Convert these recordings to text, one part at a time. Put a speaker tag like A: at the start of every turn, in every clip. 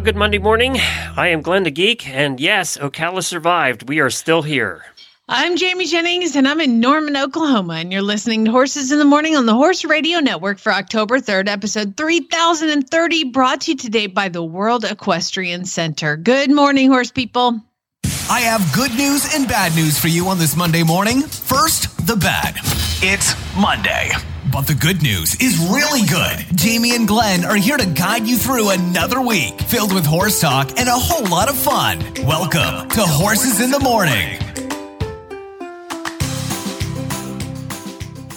A: Well, good Monday morning. I am Glenn the Geek, and yes, Ocala survived. We are still here.
B: I'm Jamie Jennings, and I'm in Norman, Oklahoma, and you're listening to Horses in the Morning on the Horse Radio Network for October 3rd, episode 3030, brought to you today by the World Equestrian Center. Good morning, horse people.
C: I have good news and bad news for you on this Monday morning. First, the bad. It's Monday. But the good news is really good. Jamie and Glenn are here to guide you through another week filled with horse talk and a whole lot of fun. Welcome to Horses in the Morning.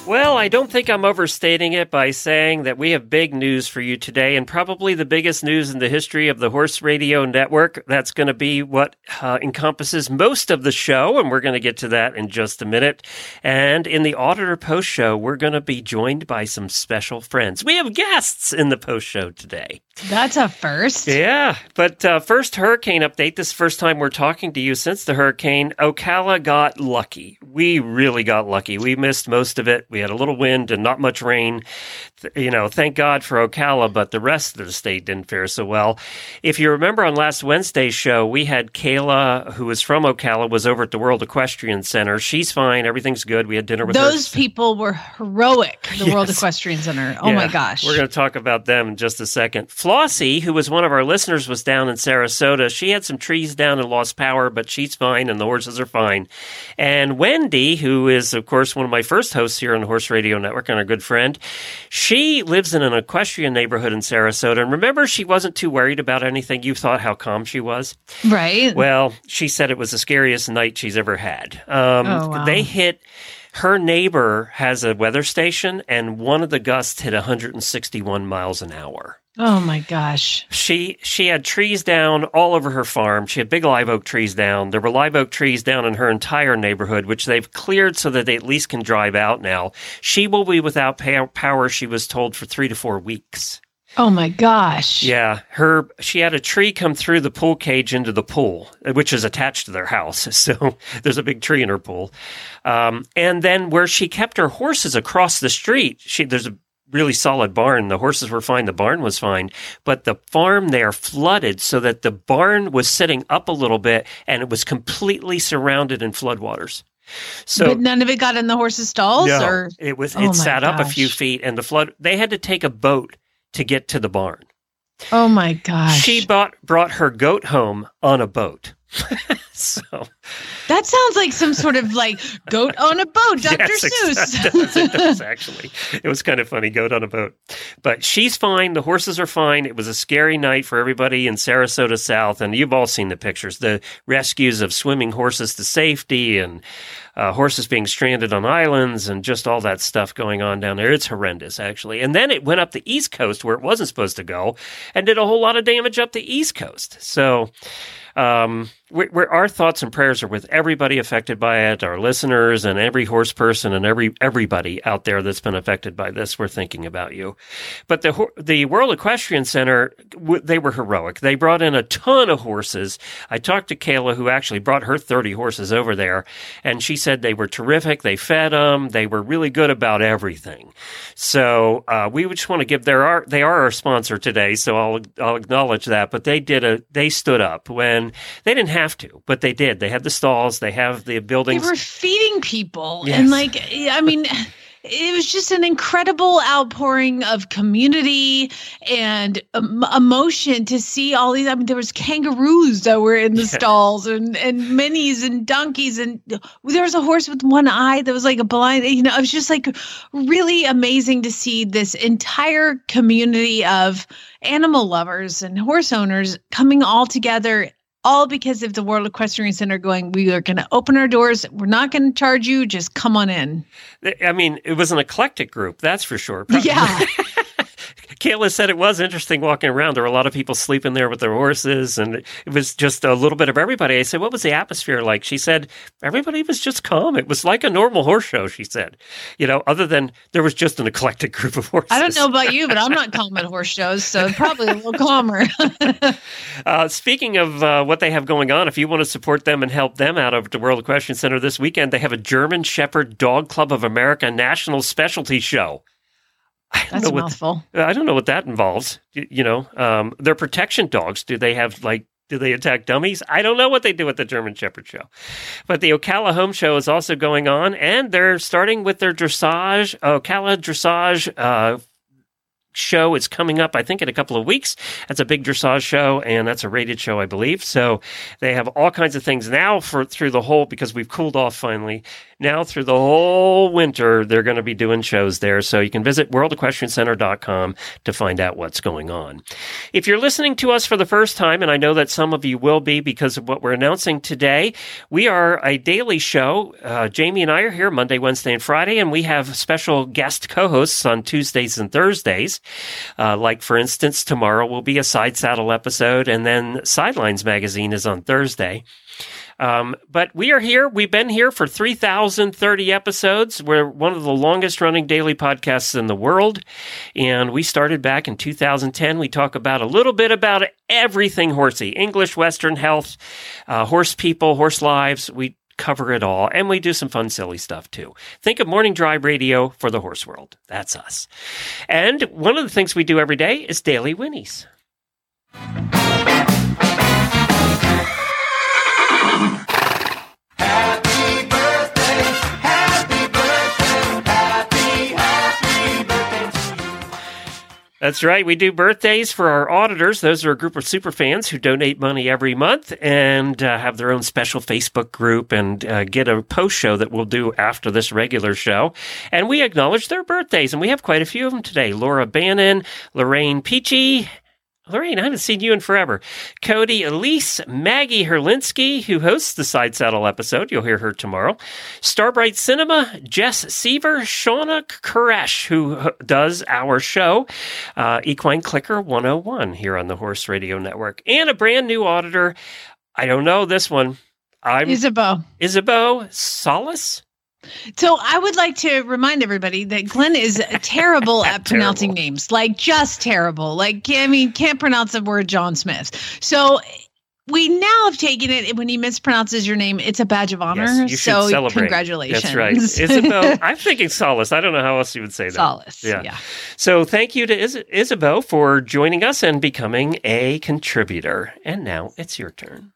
A: Well, I don't think I'm overstating it by saying that we have big news for you today, and probably the biggest news in the history of the Horse Radio Network. That's going to be what uh, encompasses most of the show, and we're going to get to that in just a minute. And in the Auditor Post Show, we're going to be joined by some special friends. We have guests in the post show today.
B: That's a first.
A: Yeah, but uh, first hurricane update. This first time we're talking to you since the hurricane. Ocala got lucky. We really got lucky. We missed most of it. We had a little wind and not much rain. You know, thank God for Ocala, but the rest of the state didn't fare so well. If you remember on last Wednesday's show, we had Kayla, who was from Ocala, was over at the World Equestrian Center. She's fine. Everything's good. We had dinner with
B: Those
A: her.
B: people were heroic, the World Equestrian Center. Oh my gosh.
A: We're going to talk about them in just a second. Flossie, who was one of our listeners, was down in Sarasota. She had some trees down and lost power, but she's fine and the horses are fine. And Wendy, who is, of course, one of my first hosts here on Horse Radio Network and our good friend, she lives in an equestrian neighborhood in Sarasota. And remember, she wasn't too worried about anything. You thought how calm she was.
B: right.
A: Well, she said it was the scariest night she's ever had. Um,
B: Oh, wow.
A: They hit. Her neighbor has a weather station, and one of the gusts hit 161 miles an hour.
B: Oh my gosh.
A: She she had trees down all over her farm. She had big live oak trees down. There were live oak trees down in her entire neighborhood, which they've cleared so that they at least can drive out now. She will be without power. She was told for three to four weeks.
B: Oh my gosh.
A: Yeah, her she had a tree come through the pool cage into the pool, which is attached to their house. So there's a big tree in her pool, um, and then where she kept her horses across the street, she there's a really solid barn. The horses were fine, the barn was fine, but the farm there flooded so that the barn was sitting up a little bit and it was completely surrounded in floodwaters. So
B: but none of it got in the horse's stalls
A: no,
B: or
A: it was
B: Oh
A: it
B: my
A: sat up a few feet and the flood they had to take a boat to get to the barn.
B: Oh my gosh.
A: She bought brought her goat home on a boat. so
B: that sounds like some sort of like goat on a boat, Dr.
A: yes,
B: Seuss.
A: It does, it does actually. It was kind of funny, goat on a boat. But she's fine. The horses are fine. It was a scary night for everybody in Sarasota South, and you've all seen the pictures. The rescues of swimming horses to safety and uh, horses being stranded on islands and just all that stuff going on down there. It's horrendous, actually. And then it went up the East Coast where it wasn't supposed to go and did a whole lot of damage up the East Coast. So um, we we're, our thoughts and prayers are with everybody affected by it, our listeners, and every horse person, and every everybody out there that's been affected by this. We're thinking about you. But the the World Equestrian Center, they were heroic. They brought in a ton of horses. I talked to Kayla, who actually brought her thirty horses over there, and she said they were terrific. They fed them. They were really good about everything. So uh, we just want to give their our, they are our sponsor today. So I'll I'll acknowledge that. But they did a they stood up when they didn't have to, but they did. They had the stalls. They have the buildings.
B: They were feeding people.
A: Yes.
B: And like, I mean, it was just an incredible outpouring of community and um, emotion to see all these. I mean, there was kangaroos that were in the stalls and, and minis and donkeys. And there was a horse with one eye that was like a blind, you know, it was just like really amazing to see this entire community of animal lovers and horse owners coming all together all because of the World Equestrian Center going, we are going to open our doors. We're not going to charge you. Just come on in.
A: I mean, it was an eclectic group, that's for sure.
B: Yeah.
A: Kayla said it was interesting walking around. There were a lot of people sleeping there with their horses, and it was just a little bit of everybody. I said, "What was the atmosphere like?" She said, "Everybody was just calm. It was like a normal horse show." She said, "You know, other than there was just an eclectic group of horses."
B: I don't know about you, but I'm not calm at horse shows, so probably a little calmer.
A: uh, speaking of uh, what they have going on, if you want to support them and help them out over to World Equestrian Center this weekend, they have a German Shepherd Dog Club of America National Specialty Show. I
B: That's a
A: what. I don't know what that involves. You, you know, um, they're protection dogs. Do they have like? Do they attack dummies? I don't know what they do at the German Shepherd Show. But the Ocala Home Show is also going on, and they're starting with their dressage, Ocala Dressage uh, show is coming up, I think, in a couple of weeks. That's a big dressage show, and that's a rated show, I believe. So they have all kinds of things now for through the whole because we've cooled off finally. Now through the whole winter, they're going to be doing shows there. So you can visit worldequestriancenter.com to find out what's going on. If you're listening to us for the first time, and I know that some of you will be because of what we're announcing today, we are a daily show. Uh, Jamie and I are here Monday, Wednesday, and Friday, and we have special guest co-hosts on Tuesdays and Thursdays. Uh, like, for instance, tomorrow will be a side saddle episode, and then Sidelines magazine is on Thursday. Um, but we are here. We've been here for 3,030 episodes. We're one of the longest running daily podcasts in the world. And we started back in 2010. We talk about a little bit about everything horsey English, Western health, uh, horse people, horse lives. We cover it all. And we do some fun, silly stuff too. Think of Morning Drive Radio for the horse world. That's us. And one of the things we do every day is daily Winnies. That's right. We do birthdays for our auditors. Those are a group of super fans who donate money every month and uh, have their own special Facebook group and uh, get a post show that we'll do after this regular show. And we acknowledge their birthdays, and we have quite a few of them today. Laura Bannon, Lorraine Peachy, Lorraine, I haven't seen you in forever. Cody Elise, Maggie Herlinsky, who hosts the Side Saddle episode. You'll hear her tomorrow. Starbright Cinema, Jess Seaver, Shawna Karrasch, who does our show, uh, Equine Clicker 101 here on the Horse Radio Network. And a brand new auditor. I don't know this one. I'm
B: Isabeau.
A: Isabeau Solace.
B: So I would like to remind everybody that Glenn is terrible at pronouncing
A: Terrible.
B: names, like just terrible. Like I mean, can't pronounce the word John Smith. So we now have taken it when he mispronounces your name, it's a badge of honor.
A: Yes, you should
B: so
A: celebrate.
B: congratulations.
A: That's right. Isabeau, I'm thinking Solace. I don't know how else you would say that.
B: Solace.
A: Yeah.
B: Yeah.
A: So thank you to Is- Isabeau for joining us and becoming a contributor. And now it's your turn.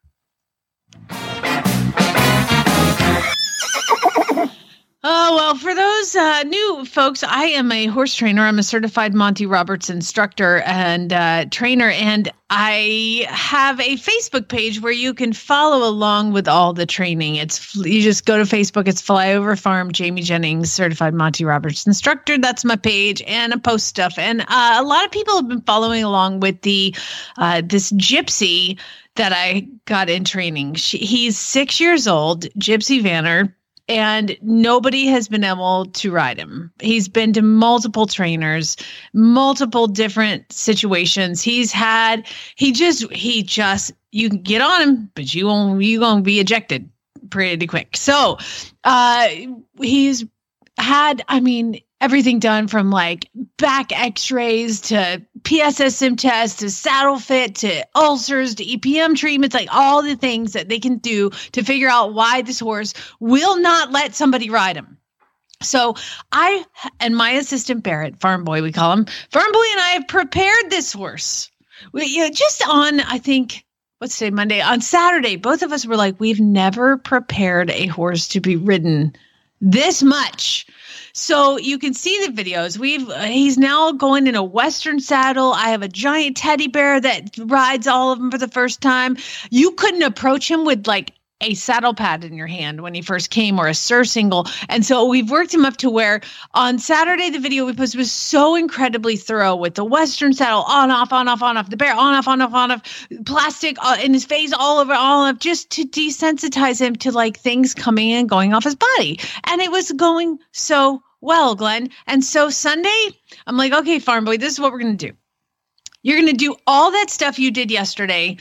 B: Oh, well, for those uh, new folks, I am a horse trainer. I'm a certified Monty Roberts instructor and uh, trainer, and I have a Facebook page where you can follow along with all the training. It's you just go to Facebook, it's Flyover Farm, Jamie Jennings, certified Monty Roberts instructor. That's my page, and I post stuff. And uh, a lot of people have been following along with the uh, this gypsy that I got in training. She, he's six years old, Gypsy Vanner and nobody has been able to ride him. He's been to multiple trainers, multiple different situations. He's had he just he just you can get on him, but you won't you gonna be ejected pretty quick. So uh he's had I mean everything done from like back x-rays to PSSM tests to saddle fit to ulcers to EPM treatments, like all the things that they can do to figure out why this horse will not let somebody ride him. So I and my assistant Barrett, Farm Boy, we call him, Farm Boy and I have prepared this horse. We you know, just on, I think, what's today, Monday, on Saturday, both of us were like, we've never prepared a horse to be ridden this much. So you can see the videos. We've uh, he's now going in a western saddle. I have a giant teddy bear that rides all of them for the first time. You couldn't approach him with like a saddle pad in your hand when he first came or a surcingle. And so we've worked him up to where on Saturday the video we posted was so incredibly thorough with the western saddle on off on off on off the bear on off on off on off plastic uh, in his face all over all of just to desensitize him to like things coming and going off his body. And it was going so well, Glenn. And so Sunday, I'm like, okay, farm boy, this is what we're going to do. You're going to do all that stuff you did yesterday,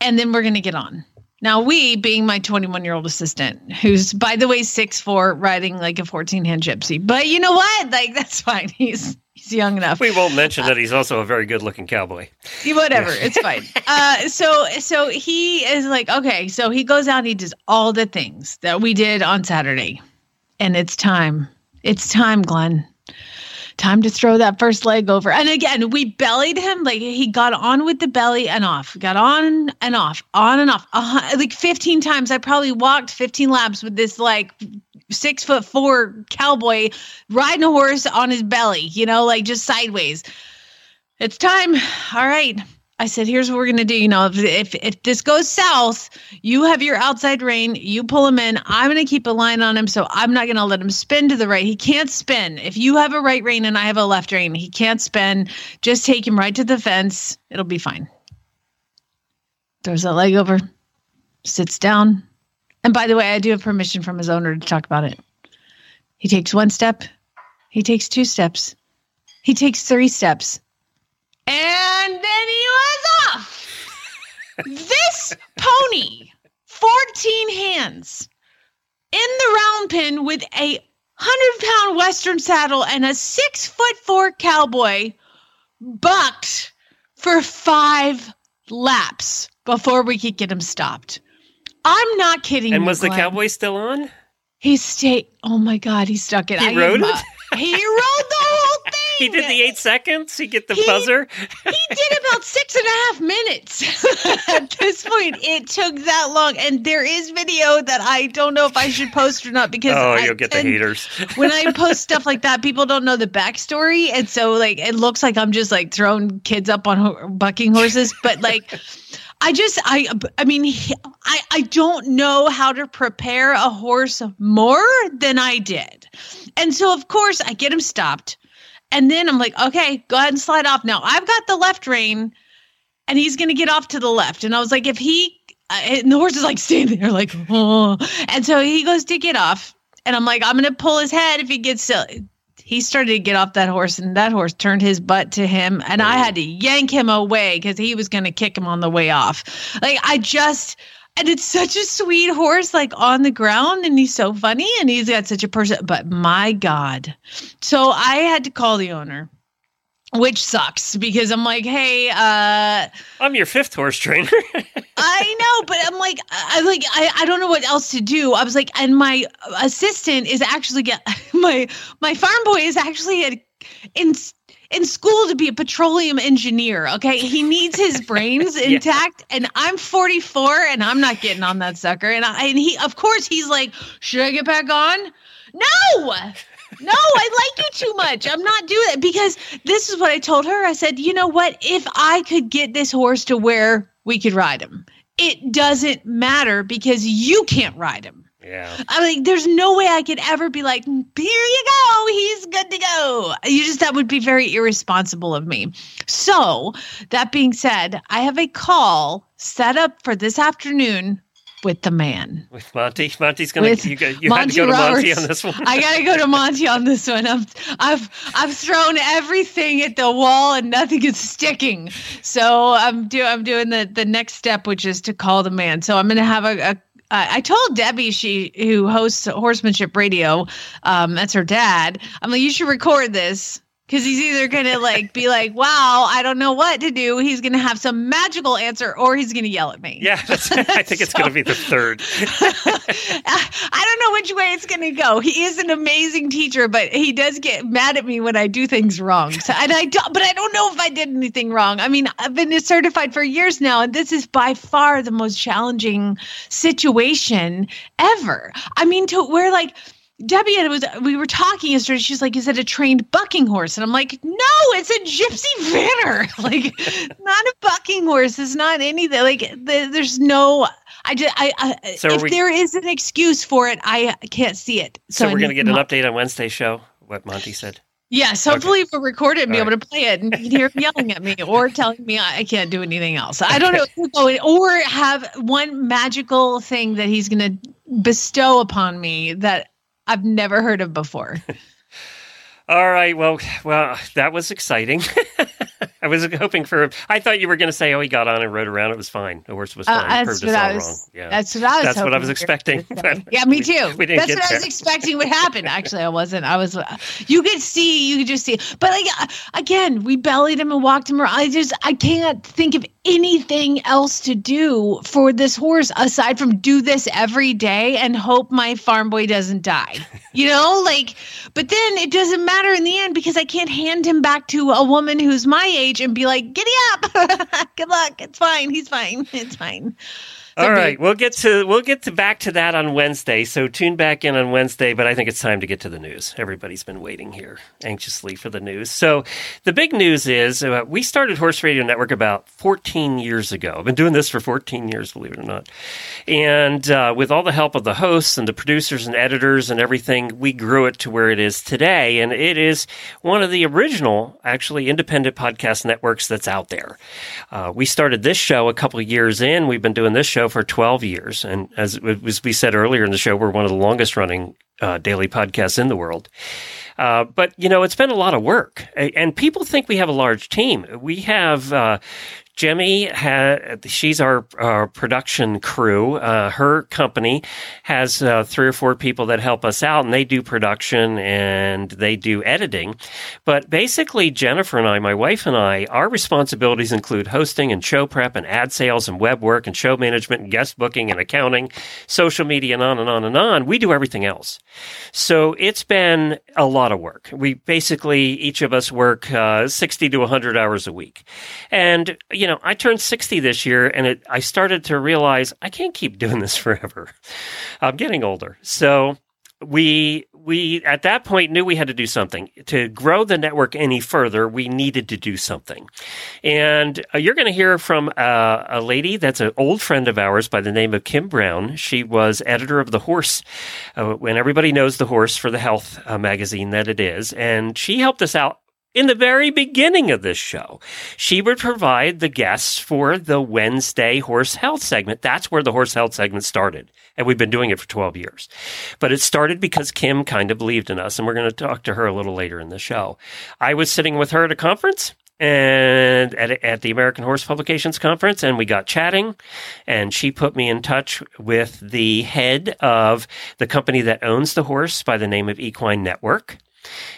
B: and then we're going to get on. Now, we, being my 21 year old assistant, who's, by the way, six four, riding like a 14 hand gypsy. But you know what? Like, that's fine. He's he's young enough.
A: We won't mention that he's also a very good looking cowboy.
B: Whatever, it's fine. Uh, so so he is like, okay, so he goes out, he does all the things that we did on Saturday, and it's time. It's time, Glenn. Time to throw that first leg over. And again, we bellied him. Like he got on with the belly and off, got on and off, on and off. Uh, like 15 times. I probably walked 15 laps with this like six foot four cowboy riding a horse on his belly, you know, like just sideways. It's time. All right. I said, here's what we're gonna do. You know, if, if if this goes south, you have your outside rein, you pull him in. I'm gonna keep a line on him, so I'm not gonna let him spin to the right. He can't spin. If you have a right rein and I have a left rein, he can't spin. Just take him right to the fence. It'll be fine. Throws that leg over, sits down. And by the way, I do have permission from his owner to talk about it. He takes one step, he takes two steps, he takes three steps. And then he was off. This pony, 14 hands, in the round pen with a 100 pound Western saddle and a six foot four cowboy, bucked for five laps before we could get him stopped. I'm not kidding.
A: And was the cowboy still on?
B: He stayed. Oh my God, he stuck it.
A: He
B: I
A: rode
B: am,
A: it?
B: uh, he rode the.
A: He did the eight seconds. He get the
B: He-
A: buzzer.
B: he did about six and a half minutes. At this point, it took that long, and there is video that I don't know if I should post or not because
A: Oh,
B: I
A: you'll get the haters.
B: when I post stuff like that, people don't know the backstory, and so like it looks like I'm just like throwing kids up on ho- bucking horses, but like. I just I I mean I I don't know how to prepare a horse more than I did. And so of course I get him stopped. And then I'm like, "Okay, go ahead and slide off now. I've got the left rein and he's going to get off to the left." And I was like, "If he uh, and the horse is like standing there like, "Oh." And so he goes to get off and I'm like, "I'm going to pull his head if he gets still." He started to get off that horse, and that horse turned his butt to him, and I had to yank him away because he was going to kick him on the way off. Like I just, and it's such a sweet horse, like on the ground, and he's so funny, and he's got such a person. But my God, so I had to call the owner, which sucks because I'm like, hey, uh,
A: I'm your fifth horse trainer.
B: I know, but I'm like, I like, I, I don't know what else to do. I was like, and my assistant is actually get my my farm boy is actually at, in in school to be a petroleum engineer. Okay, he needs his brains
A: Yeah.
B: intact, and I'm 44, and I'm not getting on that sucker. And I and he, of course, he's like, should I get back on? No. No, I like you too much. I'm not doing it because this is what I told her. I said, you know what? If I could get this horse to where we could ride him, it doesn't matter because you can't ride him.
A: Yeah.
B: I mean, there's no way I could ever be like, here you go, he's good to go. You just, that would be very irresponsible of me. So, that being said, I have a call set up for this afternoon with the man.
A: With Monty. Monty's gonna
B: With
A: you, got, you had
B: Monty
A: to go to Monty on this one.
B: I gotta go to Monty on this one. I've I've I've thrown everything at the wall and nothing is sticking. So I'm do I'm doing the the next step, which is to call the man. So I'm gonna have a. a I I told Debbie, she who hosts Horsemanship Radio, um, that's her dad. I'm like, you should record this because he's either gonna like be like, "Wow, I don't know what to do." He's gonna have some magical answer, or he's gonna yell at me.
A: yeah, that's, I think it's going to be the third.
B: I don't know which way it's going to go. He is an amazing teacher, but he does get mad at me when I do things wrong. So, and I don't, but I don't know if I did anything wrong. I mean, I've been certified for years now, and this is by far the most challenging situation ever. I mean, to where like. Debbie and it was we were talking yesterday. She's like, "Is it a trained bucking horse?" And I'm like, "No, it's a gypsy vanner. Like, not a bucking horse. It's not anything. Like, the, there's no. I just, I, I
A: So
B: if
A: we-
B: there is an excuse for it, I can't see it.
A: So,
B: I
A: we're going to get an update on Wednesday's show. What Monty said.
B: Yes, hopefully we'll record it and be
A: All
B: able to play it and you can hear him yelling at me or telling me I can't do anything else. I don't know. Or have one magical thing that he's going to bestow upon me that I've never heard of before.
A: All right. Well, well, that was exciting. I was hoping for. I thought you were going to say, "Oh, he got on and rode around. It was fine. The horse was
B: Uh,
A: fine."
B: that's what I was.
A: wrong. Yeah.
B: That's what I was.
A: That's what I was expecting,
B: gonna say.
A: but
B: yeah, me too.
A: we didn't
B: That's what I was expecting would happen. Actually, I wasn't. I was. You could see. You could just see. But like uh, again, we bellied him and walked him around. I just. I can't think of anything else to do for this horse aside from do this every day and hope my farm boy doesn't die. You know, like. But then it doesn't matter in the end because I can't hand him back to a woman who's my age and be like, "Giddy up, good luck. It's fine. He's fine. It's fine."
A: All right, we'll get to we'll get to back to that on Wednesday. So tune back in on Wednesday, but I think it's time to get to the news. Everybody's been waiting here anxiously for the news. So the big news is uh, we started Horse Radio Network about 14 years ago. I've been doing this for 14 years, believe it or not. And uh, with all the help of the hosts and the producers and editors and everything, we grew it to where it is today. And it is one of the original, actually, independent podcast networks that's out there. Uh, we started this show a couple of years in. We've been doing this show for 12 years. And as, as we said earlier in the show, we're one of the longest running uh, daily podcasts in the world. Uh, but you know, it's been a lot of work, and people think we have a large team. We have uh, Jemmy. Ha- she's our, our production crew. Uh, her company has uh, three or four people that help us out, and they do production and they do editing. But basically, Jennifer and I, my wife and I, our responsibilities include hosting and show prep and ad sales and web work and show management and guest booking and accounting, social media, and on and on and on. We do everything else. So it's been a lot of work. We basically, each of us work uh, 60 to 100 hours a week. And, you know, I turned 60 this year and it, I started to realize I can't keep doing this forever. I'm getting older. So we we at that point knew we had to do something to grow the network any further we needed to do something and uh, you're going to hear from uh, a lady that's an old friend of ours by the name of kim brown she was editor of the horse uh, when everybody knows the horse for the health uh, magazine that it is and she helped us out in the very beginning of this show, she would provide the guests for the Wednesday horse health segment. That's where the horse health segment started. And we've been doing it for 12 years. But it started because Kim kind of believed in us. And we're going to talk to her a little later in the show. I was sitting with her at a conference and at, at the American Horse Publications Conference, and we got chatting, and she put me in touch with the head of the company that owns the horse by the name of Equine Network.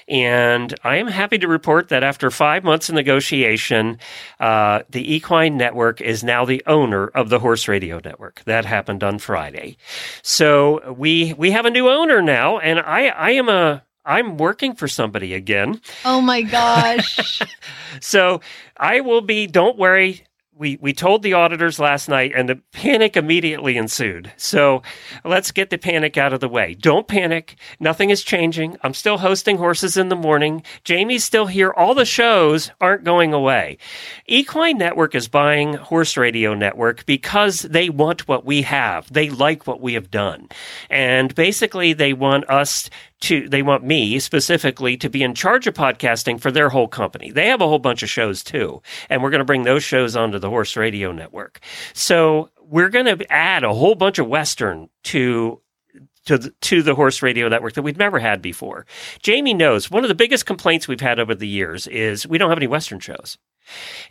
A: And I am happy to report that after five months of negotiation, uh, the Equine Network is now the owner of the Horse Radio Network. That happened on Friday. So we we have a new owner now, and I I am a I'm working for somebody again.
B: Oh my gosh.
A: So I will be. Don't worry. We we told the auditors last night, and the panic immediately ensued. So let's get the panic out of the way. Don't panic. Nothing is changing. I'm still hosting Horses in the Morning. Jamie's still here. All the shows aren't going away. Equine Network is buying Horse Radio Network because they want what we have. They like what we have done, and basically they want us to they want me specifically to be in charge of podcasting for their whole company. They have a whole bunch of shows too, and we're going to bring those shows onto the Horse Radio Network. So we're going to add a whole bunch of western to to the, to the horse radio network that we've never had before. Jamie knows one of the biggest complaints we've had over the years is we don't have any western shows.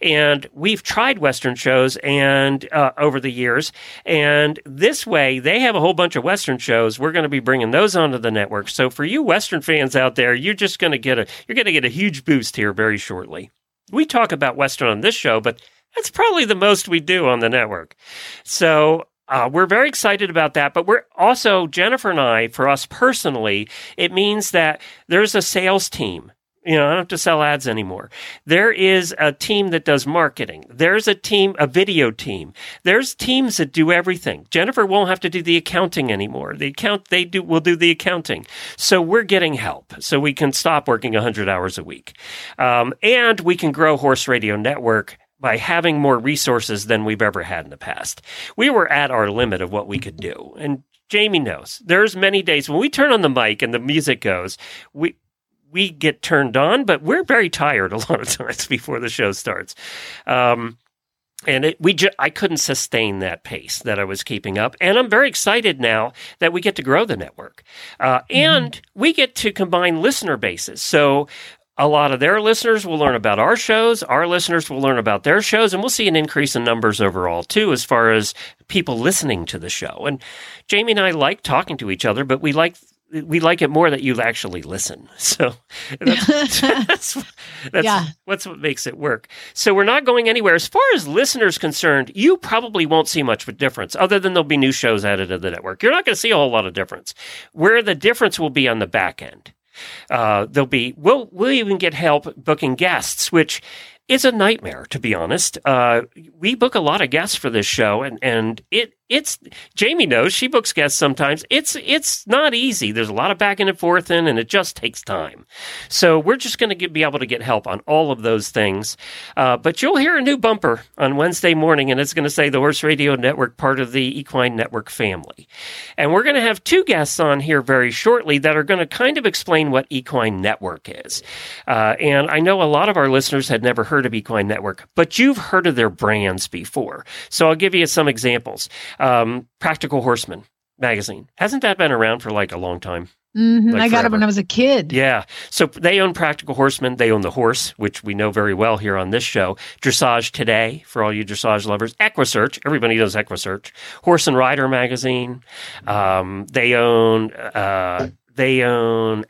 A: And we've tried Western shows and uh, over the years, and this way they have a whole bunch of Western shows. We're going to be bringing those onto the network. So for you Western fans out there, you're just going to get a you're going to get a huge boost here very shortly. We talk about Western on this show, but that's probably the most we do on the network. So uh, we're very excited about that, but we're also Jennifer and I, for us personally, it means that there's a sales team. You know, I don't have to sell ads anymore. There is a team that does marketing. There's a team, a video team. There's teams that do everything. Jennifer won't have to do the accounting anymore. The account they do will do the accounting. So we're getting help, so we can stop working 100 hours a week, um, and we can grow Horse Radio Network by having more resources than we've ever had in the past. We were at our limit of what we could do, and Jamie knows. There's many days when we turn on the mic and the music goes, we we get turned on, but we're very tired a lot of times before the show starts. Um, and it, we ju- I couldn't sustain that pace that I was keeping up. And I'm very excited now that we get to grow the network, uh, and we get to combine listener bases. So a lot of their listeners will learn about our shows. Our listeners will learn about their shows, and we'll see an increase in numbers overall too, as far as people listening to the show. And Jamie and I like talking to each other, but we like we like it more that you actually listen. So that's that's, that's
B: Yeah.
A: what's what makes it work. So we're not going anywhere. As far as listeners concerned, you probably won't see much of a difference, other than there'll be new shows added to the network. You're not going to see a whole lot of difference. Where the difference will be on the back end. Uh, there'll be we'll we'll even get help booking guests, which is a nightmare to be honest. Uh, we book a lot of guests for this show, and and it it's Jamie knows she books guests sometimes. It's it's not easy. There's a lot of back and forth in, and it just takes time. So we're just going to be able to get help on all of those things. Uh, but you'll hear a new bumper on Wednesday morning, and it's going to say the Horse Radio Network, part of the Equine Network family. And we're going to have two guests on here very shortly that are going to kind of explain what Equine Network is. Uh, and I know a lot of our listeners had never heard of Equine Network, but you've heard of their brands before. So I'll give you some examples. Um, Practical Horseman magazine hasn't that been around for like a long time?
B: Mhm.
A: Like
B: I got it when. I was a kid.
A: Yeah. So they own Practical Horseman. They own the horse, which we know very well here on this show. Dressage Today, for all you dressage lovers. Equisearch. Everybody knows Equisearch. Horse and Rider magazine. Um, they own, uh, they own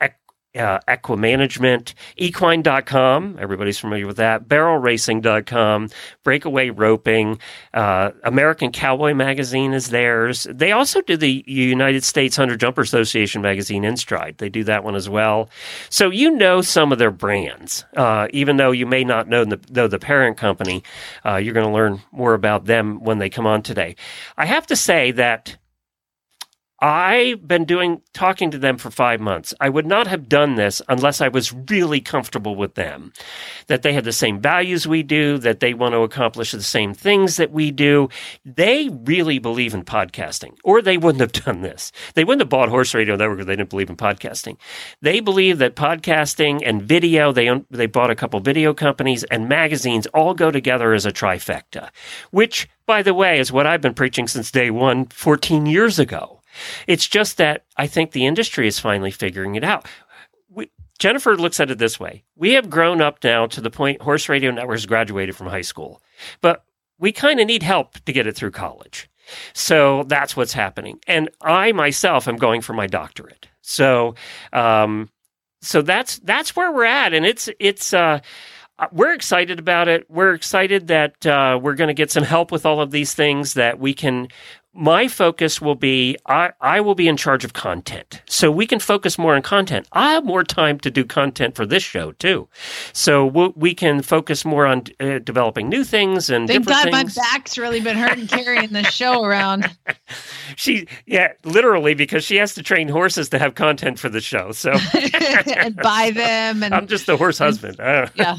A: Uh, Equimanagement, equine.com. Everybody's familiar with that. Barrelracing.com, Breakaway Roping, uh, American Cowboy Magazine is theirs. They also do the United States Hunter Jumper Association magazine, InStride. They do that one as well. So you know some of their brands, uh, even though you may not know the, know the parent company. Uh, you're going to learn more about them when they come on today. I have to say that I've been doing talking to them for five months. I would not have done this unless I was really comfortable with them. That they have the same values we do, that they want to accomplish the same things that we do. They really believe in podcasting, or they wouldn't have done this. They wouldn't have bought Horse Radio Network if they didn't believe in podcasting. They believe that podcasting and video, they they bought a couple video companies and magazines all go together as a trifecta, which, by the way, is what I've been preaching since day one, 14 years ago. It's just that I think the industry is finally figuring it out. We, Jennifer looks at it this way. We have grown up now to the point Horse Radio Network has graduated from high school, but we kind of need help to get it through college. So that's what's happening. And I myself am going for my doctorate. So, um, so that's that's where we're at, and it's it's uh, we're excited about it. We're excited that uh, we're going to get some help with all of these things that we can. My focus will be I, I will be in charge of content, so we can focus more on content. I have more time to do content for this show too, so we'll, we can focus more on uh, developing new things and
B: Thank
A: different
B: God my
A: things.
B: back's really been hurting carrying the show around.
A: She yeah, literally because she has to train horses to have content for the show. So
B: and buy them and
A: I'm just the horse husband.
B: Yeah.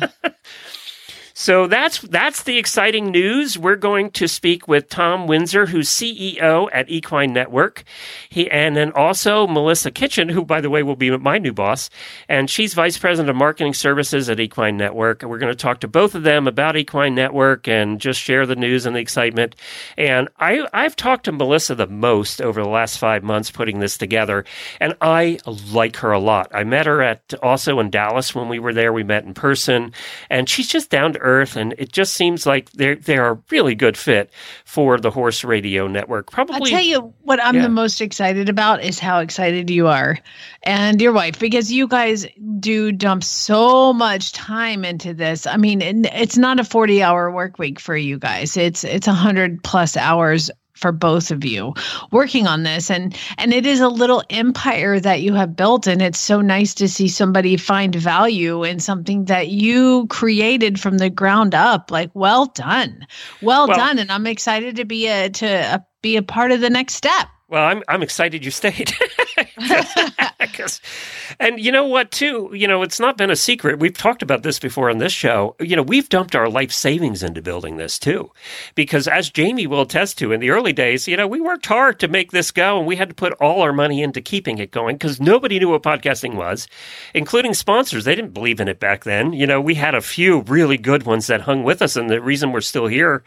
A: So that's that's the exciting news. We're going to speak with Tom Winsor, who's CEO at Equine Network. He and then also Melissa Kitchen, who by the way will be my new boss, and she's vice president of marketing services at Equine Network. And we're going to talk to both of them about Equine Network and just share the news and the excitement. And I I've talked to Melissa the most over the last five months putting this together, and I like her a lot. I met her at also in Dallas when we were there. We met in person, and she's just down to earth, and it just seems like they're they are a really good fit for the Horse Radio Network. Probably, I'll
B: tell you what I'm
A: Yeah.
B: the most excited about is how excited you are and your wife because you guys do dump so much time into this. I mean, it's not a 40 hour work week for you guys. It's it's a 100 plus hours for both of you working on this. And and it is a little empire that you have built and it's so nice to see somebody find value in something that you created from the ground up. Like well done. Well,
A: Well-
B: done. And i'm excited to be a to a, be a part of the next step.
A: Well, I'm I'm excited you stayed. and you know what, too? You know, it's not been a secret. We've talked about this before on this show. You know, we've dumped our life savings into building this, too. Because as Jamie will attest to, in the early days, you know, we worked hard to make this go and we had to put all our money into keeping it going because nobody knew what podcasting was, including sponsors. They didn't believe in it back then. You know, we had a few really good ones that hung with us. And the reason we're still here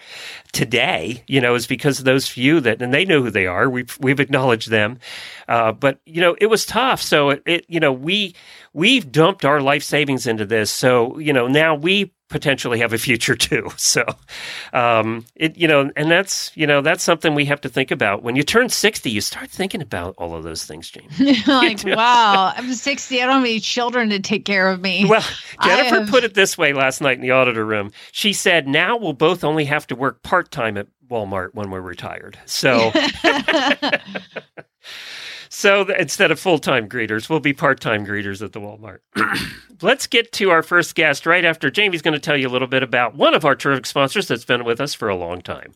A: today, you know, is because of those few that, and they know who they are. We've, we've acknowledged them. Uh, but you know, it was tough. So it, it, you know, we we've dumped our life savings into this. So you know, now we potentially have a future too. So, um, it you know, and that's you know that's something we have to think about. When you turn sixty, you start thinking about all of those things, James.
B: like, wow, I'm 60. I don't have any children to take care of me.
A: Well, Jennifer
B: have-
A: put it this way last night in the auditor room. She said, "Now we'll both only have to work part time at Walmart when we're retired." So. So instead of full time greeters, we'll be part time greeters at the Walmart. Let's get to our first guest right after Jamie's going to tell you a little bit about one of our terrific sponsors that's been with us for a long time.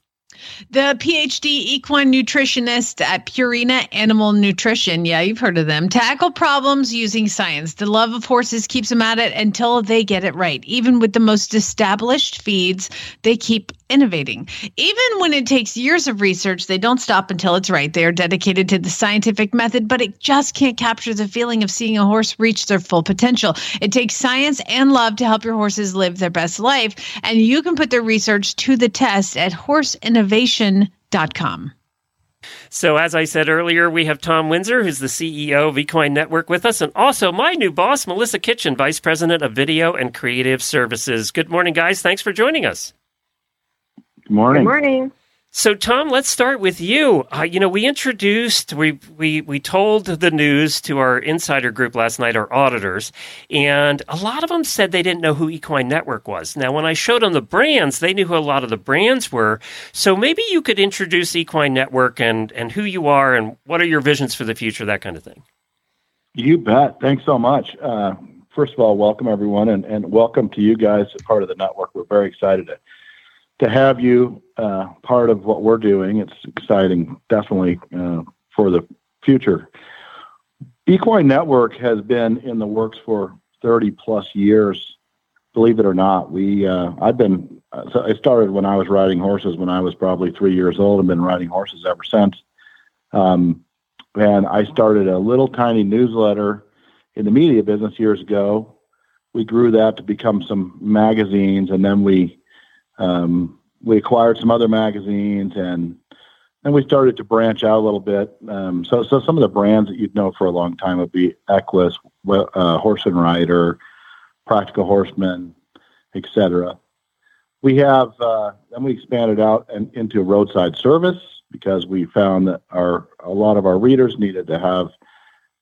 B: The PhD equine nutritionist at Purina Animal Nutrition, yeah, you've heard of them, tackle problems using science. The love of horses keeps them at it until they get it right. Even with the most established feeds, they keep innovating. Even when it takes years of research, they don't stop until it's right. They are dedicated to the scientific method, but it just can't capture the feeling of seeing a horse reach their full potential. It takes science and love to help your horses live their best life, and you can put their research to the test at horseinnovation.com.
A: So, as I said earlier, we have Tom Winsor, who's the CEO of Equine Network, with us, and also my new boss, Melissa Kitchen, Vice President of Video and Creative Services. Good morning, guys. Thanks for joining us.
D: Good morning.
E: Good morning.
A: So, Tom, let's start with you. Uh, you know, we introduced, we, we, we told the news to our insider group last night, our auditors, and a lot of them said they didn't know who Equine Network was. Now, when I showed them the brands, they knew who a lot of the brands were. So maybe you could introduce Equine Network and, and who you are and what are your visions for the future, that kind of thing.
D: You bet. Thanks so much. Uh, first of all, welcome everyone, and, and welcome to you guys as part of the network. We're very excited to, to have you uh, part of what we're doing. It's exciting, definitely, uh, for the future. Equine Network has been in the works for 30 plus years. Believe it or not, we uh, I've been so I started when I was riding horses when I was probably three years old and been riding horses ever since. Um, and I started a little tiny newsletter in the media business years ago. We grew that to become some magazines, and then we um, we acquired some other magazines, and then we started to branch out a little bit. Um, so, so some of the brands that you'd know for a long time would be Equus, uh, Horse and Rider, Practical Horseman, etc. We have uh, then we expanded out and into roadside service because we found that our a lot of our readers needed to have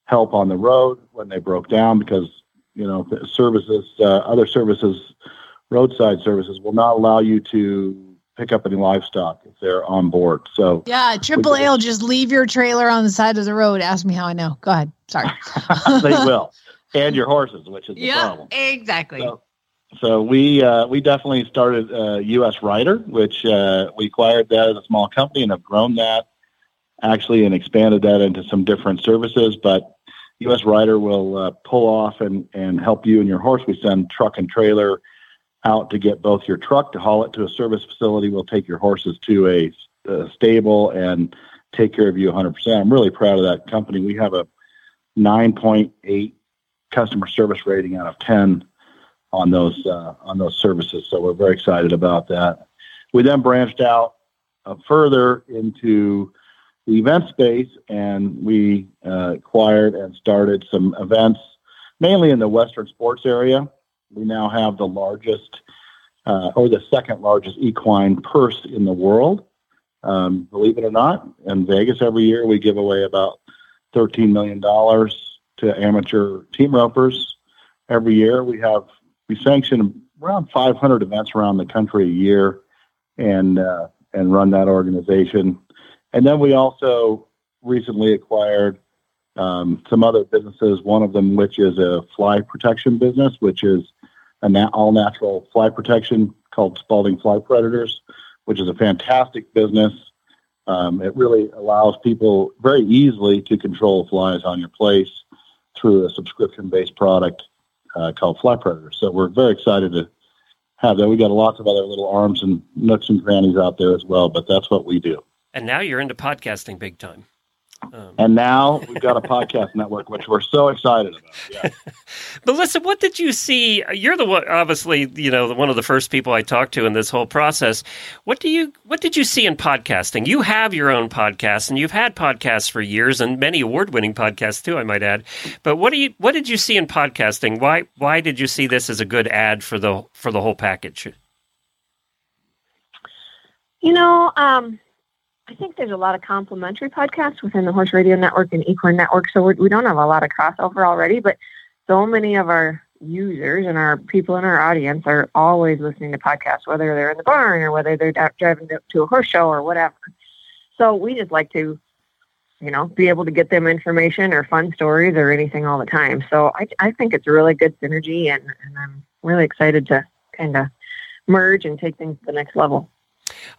D: help on the road when they broke down because you know services uh, other services roadside services will not allow you to pick up any livestock if they're on board so
B: Yeah, Triple A will just leave your trailer on the side of the road. Ask me how I know. Go ahead. Sorry.
D: they will and your horses which is the
B: yeah,
D: problem
B: exactly.
D: So- so we uh, we definitely started uh, U.S. Rider, which uh, we acquired that as a small company and have grown that actually and expanded that into some different services. But U.S. Rider will uh, pull off and and help you and your horse. We send truck and trailer out to get both your truck to haul it to a service facility. We'll take your horses to a, a stable and take care of you 100%. I'm really proud of that company. We have a 9.8 customer service rating out of 10 on those uh, on those services. So we're very excited about that. We then branched out uh, further into the event space, and we uh, acquired and started some events, mainly in the Western sports area. We now have the largest, uh, or the second largest equine purse in the world. Um, believe it or not, in Vegas every year we give away about thirteen million dollars to amateur team ropers. Every year we have we sanction around 500 events around the country a year and uh, and run that organization. And then we also recently acquired um, some other businesses. One of them, which is a fly protection business, which is a na- all natural fly protection called Spalding Fly Predators, which is a fantastic business. Um, it really allows people very easily to control flies on your place through a subscription-based product uh, called Fly Predator. So we're very excited to have that. We got lots of other little arms and nooks and crannies out there as well, but that's what we do.
A: And now you're into podcasting big time.
D: Um, and now we've got a podcast network, which we're so excited about. Yeah.
A: Melissa, what did you see? You're the one, obviously, you know, one of the first people I talked to in this whole process. What do you, what did you see in podcasting? You have your own podcast, and you've had podcasts for years, and many award-winning podcasts too, I might add. But what do you, what did you see in podcasting? Why, why did you see this as a good ad for the for the whole package?
E: You know, um, I think there's a lot of complementary podcasts within the Horse Radio Network and Equine Network, so we do not have a lot of crossover already. But so many of our users and our people in our audience are always listening to podcasts, whether they're in the barn or whether they're driving to a horse show or whatever. So we just like to, you know, be able to get them information or fun stories or anything all the time. So I, I think it's a really good synergy, and, and I'm really excited to kind of merge and take things to the next level.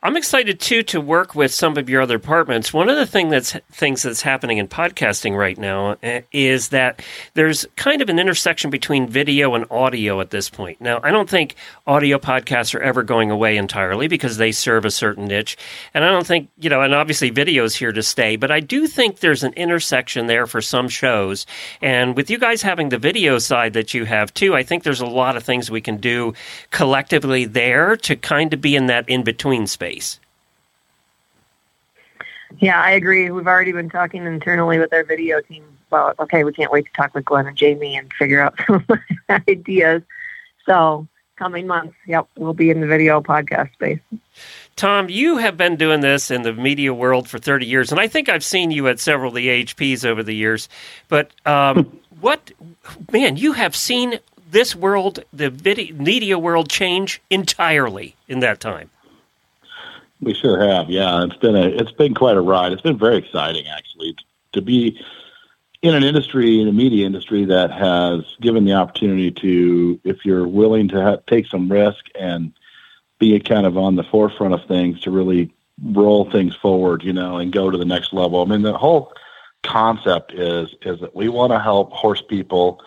A: I'm excited too to work with some of your other departments. One of the thing that's things that's happening in podcasting right now eh, is that there's kind of an intersection between video and audio at this point. Now, I don't think audio podcasts are ever going away entirely because they serve a certain niche, and I don't think you know, and obviously video is here to stay. But I do think there's an intersection there for some shows, and with you guys having the video side that you have too, I think there's a lot of things we can do collectively there to kind of be in that in between space.
E: Yeah, I agree. We've already been talking internally with our video team about, okay, we can't wait to talk with Glenn and Jamie and figure out some ideas. So, coming months, yep, we'll be in the video podcast space.
A: Tom, you have been doing this in the media world for 30 years, and I think I've seen you at several of the AHPs over the years. But um, what, man, you have seen this world, the video, media world, change entirely in that time.
D: We sure have. Yeah, it's been a it's been quite a ride. It's been very exciting actually to be in an industry in a media industry that has given the opportunity to if you're willing to ha- take some risk and be kind of on the forefront of things to really roll things forward, you know, and go to the next level. I mean, the whole concept is is that we want to help horse people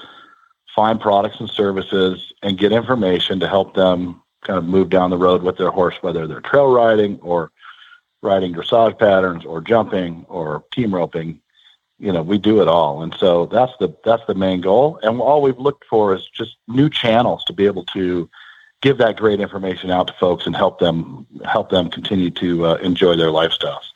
D: find products and services and get information to help them kind of move down the road with their horse, whether they're trail riding or riding dressage patterns or jumping or team roping. You know, we do it all, and so that's the that's the main goal. And all we've looked for is just new channels to be able to give that great information out to folks and help them help them continue to uh, enjoy their lifestyles.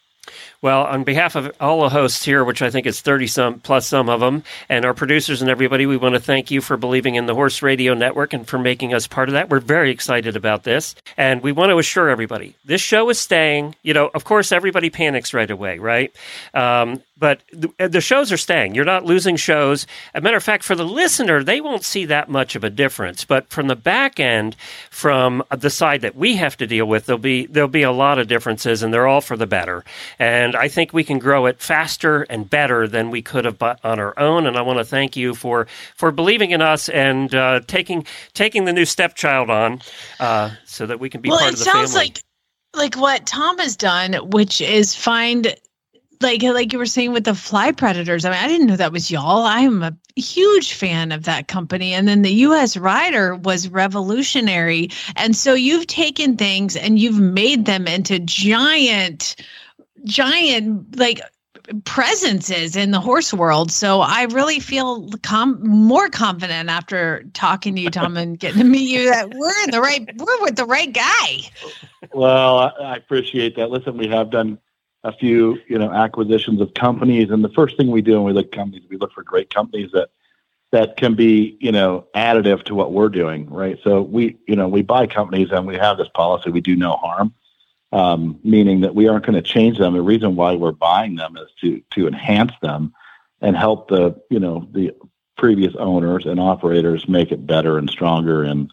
A: Well, on behalf of all the hosts here, which I think is 30 some plus some of them, and our producers and everybody, we want to thank you for believing in the Horse Radio Network and for making us part of that. We're very excited about this. And we want to assure everybody this show is staying. You know, of course, everybody panics right away, right? Um, but the, the, shows are staying. You're not losing shows. As a matter of fact, for the listener, they won't see that much of a difference. But from the back end, from the side that we have to deal with, there'll be there'll be a lot of differences, and they're all for the better. And I think we can grow it faster and better than we could have on our own. And I want to thank you for for believing in us and uh, taking taking the new stepchild on, uh, so that we can be
B: well,
A: part of
B: the family.
A: Well, it
B: sounds like like what Tom has done, which is find like like you were saying with the fly predators. I mean, I didn't know that was y'all. I'm a huge fan of that company. And then the US Rider was revolutionary. And so you've taken things and you've made them into giant giant like presences in the horse world. So I really feel com- more confident after talking to you, Tom, and getting to meet you that we're in the right, we're with the right guy.
D: Well, I, I appreciate that. Listen, we have done a few, you know, acquisitions of companies. And the first thing we do when we look at companies, we look for great companies that that can be, you know, additive to what we're doing, right? So we, you know, we buy companies and we have this policy: we do no harm, um, meaning that we aren't going to change them. The reason why we're buying them is to to enhance them and help the, you know, the previous owners and operators make it better and stronger and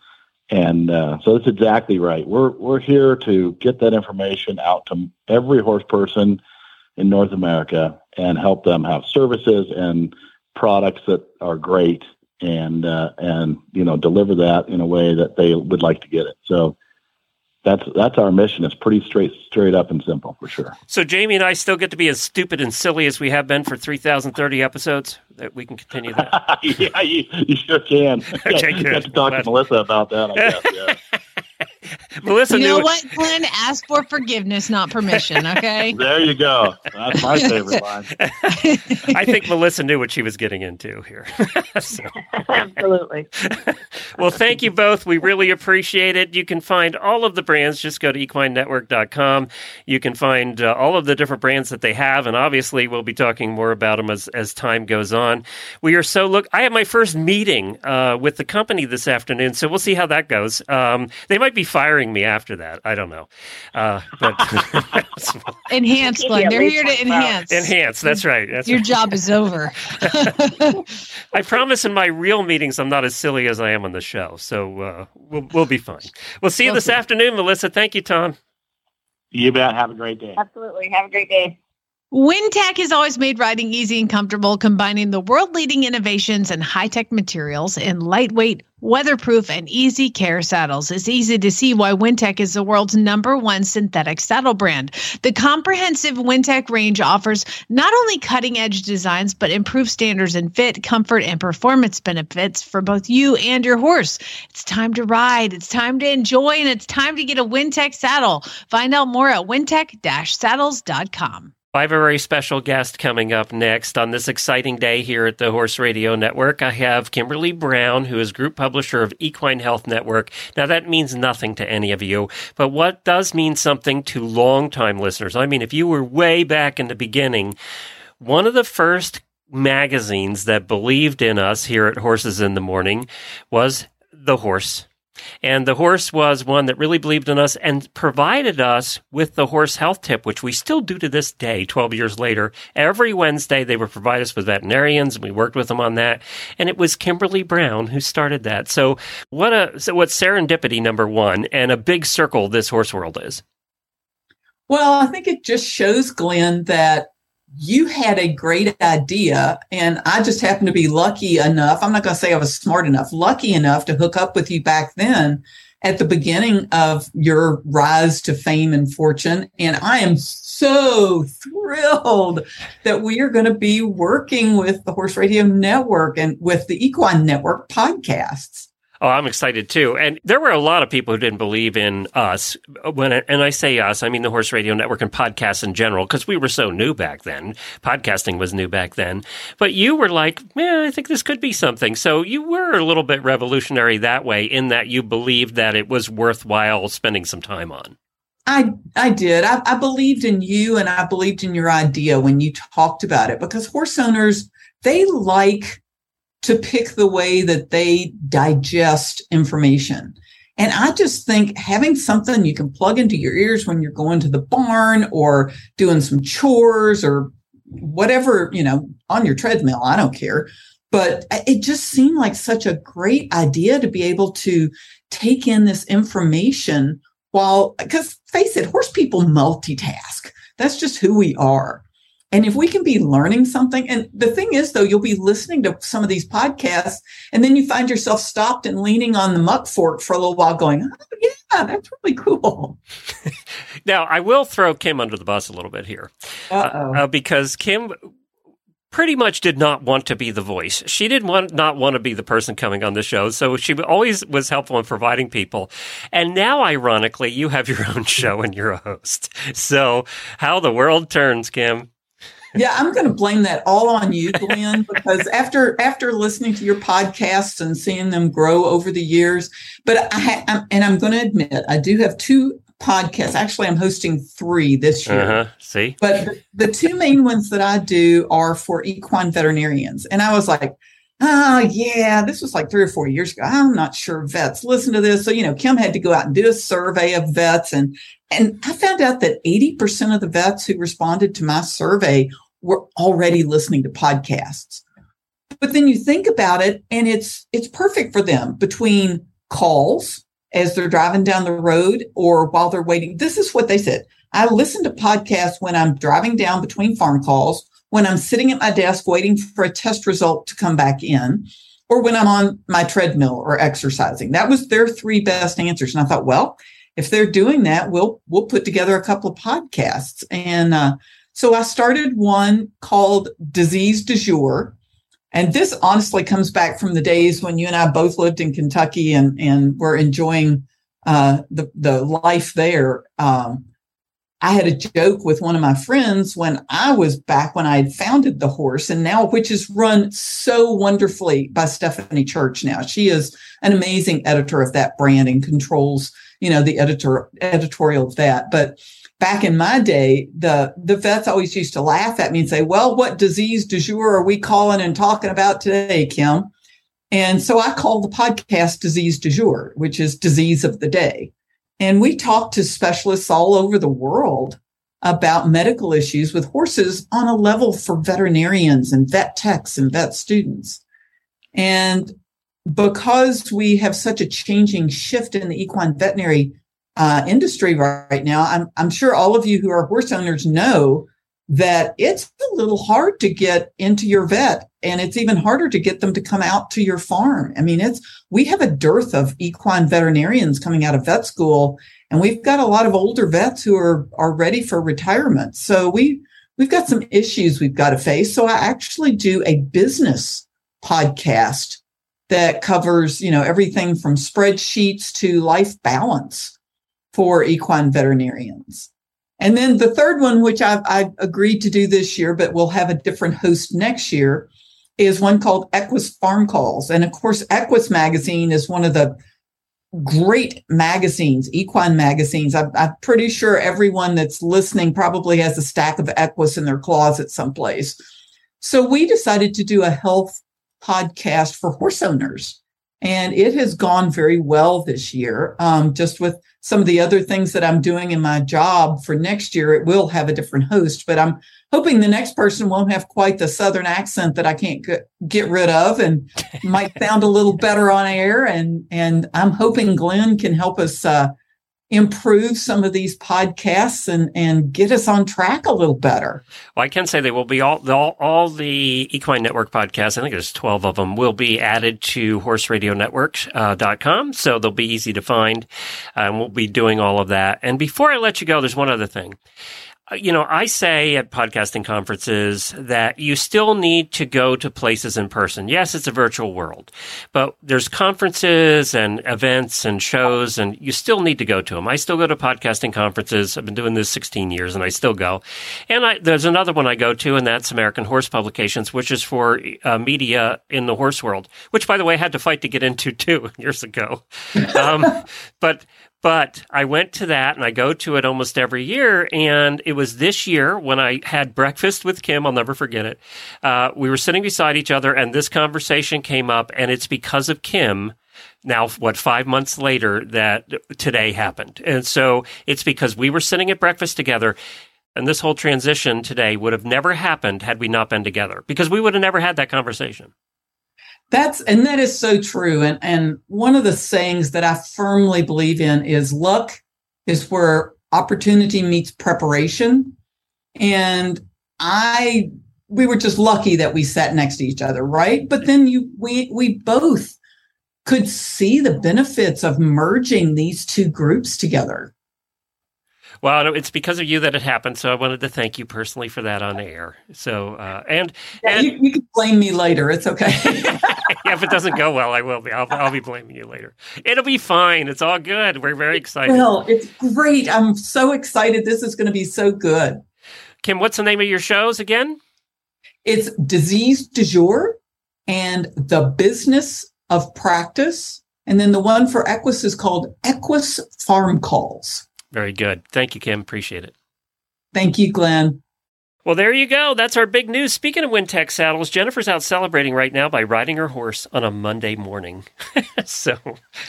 D: and uh, so that's exactly right. We're we're here to get that information out to every horse person in North America and help them have services and products that are great and uh, and you know deliver that in a way that they would like to get it. So that's that's our mission. It's pretty straight straight up and simple for sure.
A: So Jamie and I still get to be as stupid and silly as we have been for 3030 episodes. That we can continue that.
D: yeah, you, you sure can.
A: Okay,
D: you
A: good.
D: have to talk to Melissa about that. I guess. Yeah.
A: Melissa
B: You
A: knew
B: know what, Glenn? Ask for forgiveness, not permission. Okay.
D: there you go. That's my favorite line.
A: I think Melissa knew what she was getting into here. So-
E: Absolutely.
A: well, thank you both. We really appreciate it. You can find all of the brands. Just go to equinenetwork.com. You can find uh, all of the different brands that they have, and obviously, we'll be talking more about them as, as time goes on. We are so look. I have my first meeting uh, with the company this afternoon, so we'll see how that goes. Um, they might be firing me after that. I don't know, uh, but
B: Enhance,
E: Give
B: Glenn. They're here to
E: one vote.
B: enhance.
A: enhance. That's right. That's
B: Your
A: right.
B: job is over.
A: I promise in my real meetings I'm not as silly as I am on the show, so uh, we'll we'll be fine. We'll see you this afternoon, Melissa. Thank you, Tom.
D: You bet. Have a great day.
E: Absolutely. Have a great day.
B: Wintec has always made riding easy and comfortable, combining the world leading innovations and high tech materials in lightweight, weatherproof, and easy care saddles. It's easy to see why Wintec is the world's number one synthetic saddle brand. The comprehensive Wintec range offers not only cutting edge designs, but improved standards in fit, comfort, and performance benefits for both you and your horse. It's time to ride, it's time to enjoy, and it's time to get a Wintec saddle. Find out more at wintec saddles.com.
A: I have a very special guest coming up next on this exciting day here at the Horse Radio Network. I have Kimberly Brown, who is group publisher of Equine Health Network. Now, that means nothing to any of you, but what does mean something to longtime listeners? I mean, if you were way back in the beginning, one of the first magazines that believed in us here at Horses in the Morning was The Horse. And the horse was one that really believed in us and provided us with the horse health tip, which we still do to this day, 12 years later. Every Wednesday, they would provide us with veterinarians, and we worked with them on that. And it was Kimberly Brown who started that. So what a, so what serendipity number one and a big circle this horse world is.
F: Well, I think it just shows, Glenn, that you had a great idea, and I just happened to be lucky enough. I'm not going to say I was smart enough, lucky enough to hook up with you back then at the beginning of your rise to fame and fortune. And I am so thrilled that we are going to be working with the Horse Radio Network and with the Equine Network podcasts.
A: Oh, I'm excited too. And there were a lot of people who didn't believe in us. When and I say us, I mean the Horse Radio Network and podcasts in general, because we were so new back then. Podcasting was new back then. But you were like, yeah, I think this could be something. So you were a little bit revolutionary that way, in that you believed that it was worthwhile spending some time on.
F: I I did. I, I believed in you and I believed in your idea when you talked about it because horse owners they like to pick the way that they digest information. And I just think having something you can plug into your ears when you're going to the barn or doing some chores or whatever, you know, on your treadmill, I don't care. But it just seemed like such a great idea to be able to take in this information while, because face it, horse people multitask. That's just who we are. And if we can be learning something, and the thing is, though, you'll be listening to some of these podcasts, and then you find yourself stopped and leaning on the muck fork for a little while, going, "Oh yeah, that's really cool."
A: Now, I will throw Kim under the bus a little bit here.
F: Uh-oh.
A: uh, because Kim pretty much did not want to be the voice. She didn't want not want to be the person coming on the show, so she always was helpful in providing people. And now, ironically, you have your own show and you're a host. So, how the world turns, Kim.
F: Yeah, I'm going to blame that all on you, Glenn, because after after listening to your podcasts and seeing them grow over the years, but I ha- I'm, and I'm going to admit I do have two podcasts. Actually, I'm hosting three this year.
A: Uh huh. See,
F: But the, the two main ones that I do are for equine veterinarians. And I was like, oh, yeah, this was like three or four years ago. I'm not sure vets listen to this. So, you know, Kim had to go out and do a survey of vets. And, and I found out that 80% of the vets who responded to my survey were already listening to podcasts. But then you think about it and it's, it's perfect for them between calls as they're driving down the road or while they're waiting. This is what they said. I listen to podcasts when I'm driving down between farm calls, when I'm sitting at my desk waiting for a test result to come back in, or when I'm on my treadmill or exercising. That was their three best answers. And I thought, well, if they're doing that, we'll we'll put together a couple of podcasts. And uh, so I started one called Disease du Jour. And this honestly comes back from the days when you and I both lived in Kentucky and, and were enjoying uh, the, the life there. Um, I had a joke with one of my friends when I was back when I had founded the horse and now, which is run so wonderfully by Stephanie Church now. She is an amazing editor of that brand and controls, you know, the editor editorial of that. But back in my day, the, the vets always used to laugh at me and say, well, what disease du jour are we calling and talking about today, Kim? And so I call the podcast Disease du jour, which is disease of the day. And we talk to specialists all over the world about medical issues with horses on a level for veterinarians and vet techs and vet students. And because we have such a changing shift in the equine veterinary uh, industry right now, I'm, I'm sure all of you who are horse owners know that it's a little hard to get into your vet and it's even harder to get them to come out to your farm. I mean, it's, we have a dearth of equine veterinarians coming out of vet school and we've got a lot of older vets who are, are ready for retirement. So we, we've got some issues we've got to face. So I actually do a business podcast that covers, you know, everything from spreadsheets to life balance for equine veterinarians. And then the third one, which I've, I've, agreed to do this year, but we'll have a different host next year, is one called Equus Farm Calls. And of course, Equus Magazine is one of the great magazines, equine magazines. I'm, I'm pretty sure everyone that's listening probably has a stack of Equus in their closet someplace. So we decided to do a health podcast for horse owners. And it has gone very well this year. Um, just with some of the other things that I'm doing in my job for next year, it will have a different host, but I'm hoping the next person won't have quite the Southern accent that I can't get, rid of and might sound a little better on air. And, and I'm hoping Glenn can help us, uh, improve some of these podcasts and and get us on track a little better.
A: Well, I can say they will be all all, all the Equine Network podcasts. I think there's 12 of them will be added to horseradionetwork.com, uh, so they'll be easy to find. Uh, and we'll be doing all of that. And before I let you go, there's one other thing. Uh, you know, I say at podcasting conferences that you still need to go to places in person. Yes, it's a virtual world, but there's conferences and events and shows and you still need to go to them. I still go to podcasting conferences. I've been doing this 16 years and I still go. And I, there's another one I go to and that's American Horse Publications, which is for uh, media in the horse world, which by the way, I had to fight to get into two years ago. Um, but, but I went to that and I go to it almost every year. And it was this year when I had breakfast with Kim. I'll never forget it. Uh, we were sitting beside each other and this conversation came up. And it's because of Kim now what five months later that today happened and so it's because we were sitting at breakfast together and this whole transition today would have never happened had we not been together because we would have never had that conversation
F: that's and that is so true. And and one of the sayings that I firmly believe in is luck is where opportunity meets preparation. And I we were just lucky that we sat next to each other, right? But then you we we both could see the benefits of merging these two groups together.
A: Well, it's because of you that it happened, so I wanted to thank you personally for that on air. So, uh, and,
F: yeah,
A: and
F: you, you, can blame me later. It's okay.
A: yeah, if it doesn't go well, I will be. I'll, I'll be blaming you later. It'll be fine. It's all good. We're very excited.
F: Well, it's great. I'm so excited. This is going to be so good.
A: Kim, what's the name of your shows again?
F: It's Disease du jour and the Business of Practice. And then the one for Equus is called Equus Farm Calls.
A: Very good. Thank you, Kim. Appreciate it.
F: Thank you, Glenn.
A: Well, there you go. That's our big news. Speaking of Wintec saddles, Jennifer's out celebrating right now by riding her horse on a Monday morning. so,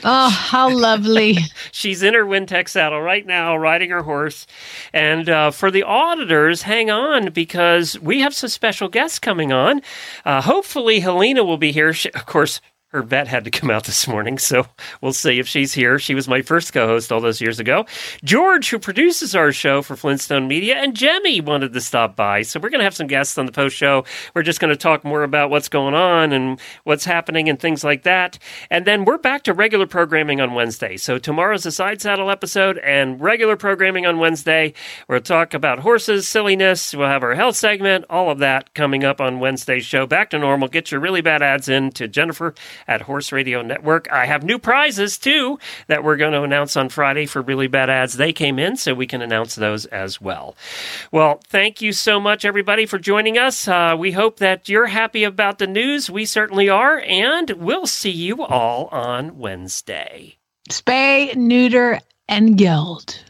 B: oh, how lovely!
A: she's in her Wintec saddle right now, riding her horse. And uh, for the auditors, hang on because we have some special guests coming on. Uh, hopefully, Helena will be here. She, of course, her vet had to come out this morning, so we'll see if she's here. She was my first co host all those years ago. George, who produces our show for Flintstone Media, and Jamie wanted to stop by. So we're going to have some guests on the post show. We're just going to talk more about what's going on and what's happening and things like that. And then we're back to regular programming on Wednesday. So tomorrow's a side saddle episode and regular programming on Wednesday. We'll talk about horses, silliness. We'll have our health segment, all of that coming up on Wednesday's show. Back to normal. Get your really bad ads in to Jennifer at Horse Radio Network. I have new prizes too that we're going to announce on Friday for really bad ads. They came in, so we can announce those as well. Well, thank you so much, everybody, for joining us. Uh, we hope that you're happy about the news. We certainly are, and we'll see you all on Wednesday.
B: Spay, neuter, and geld.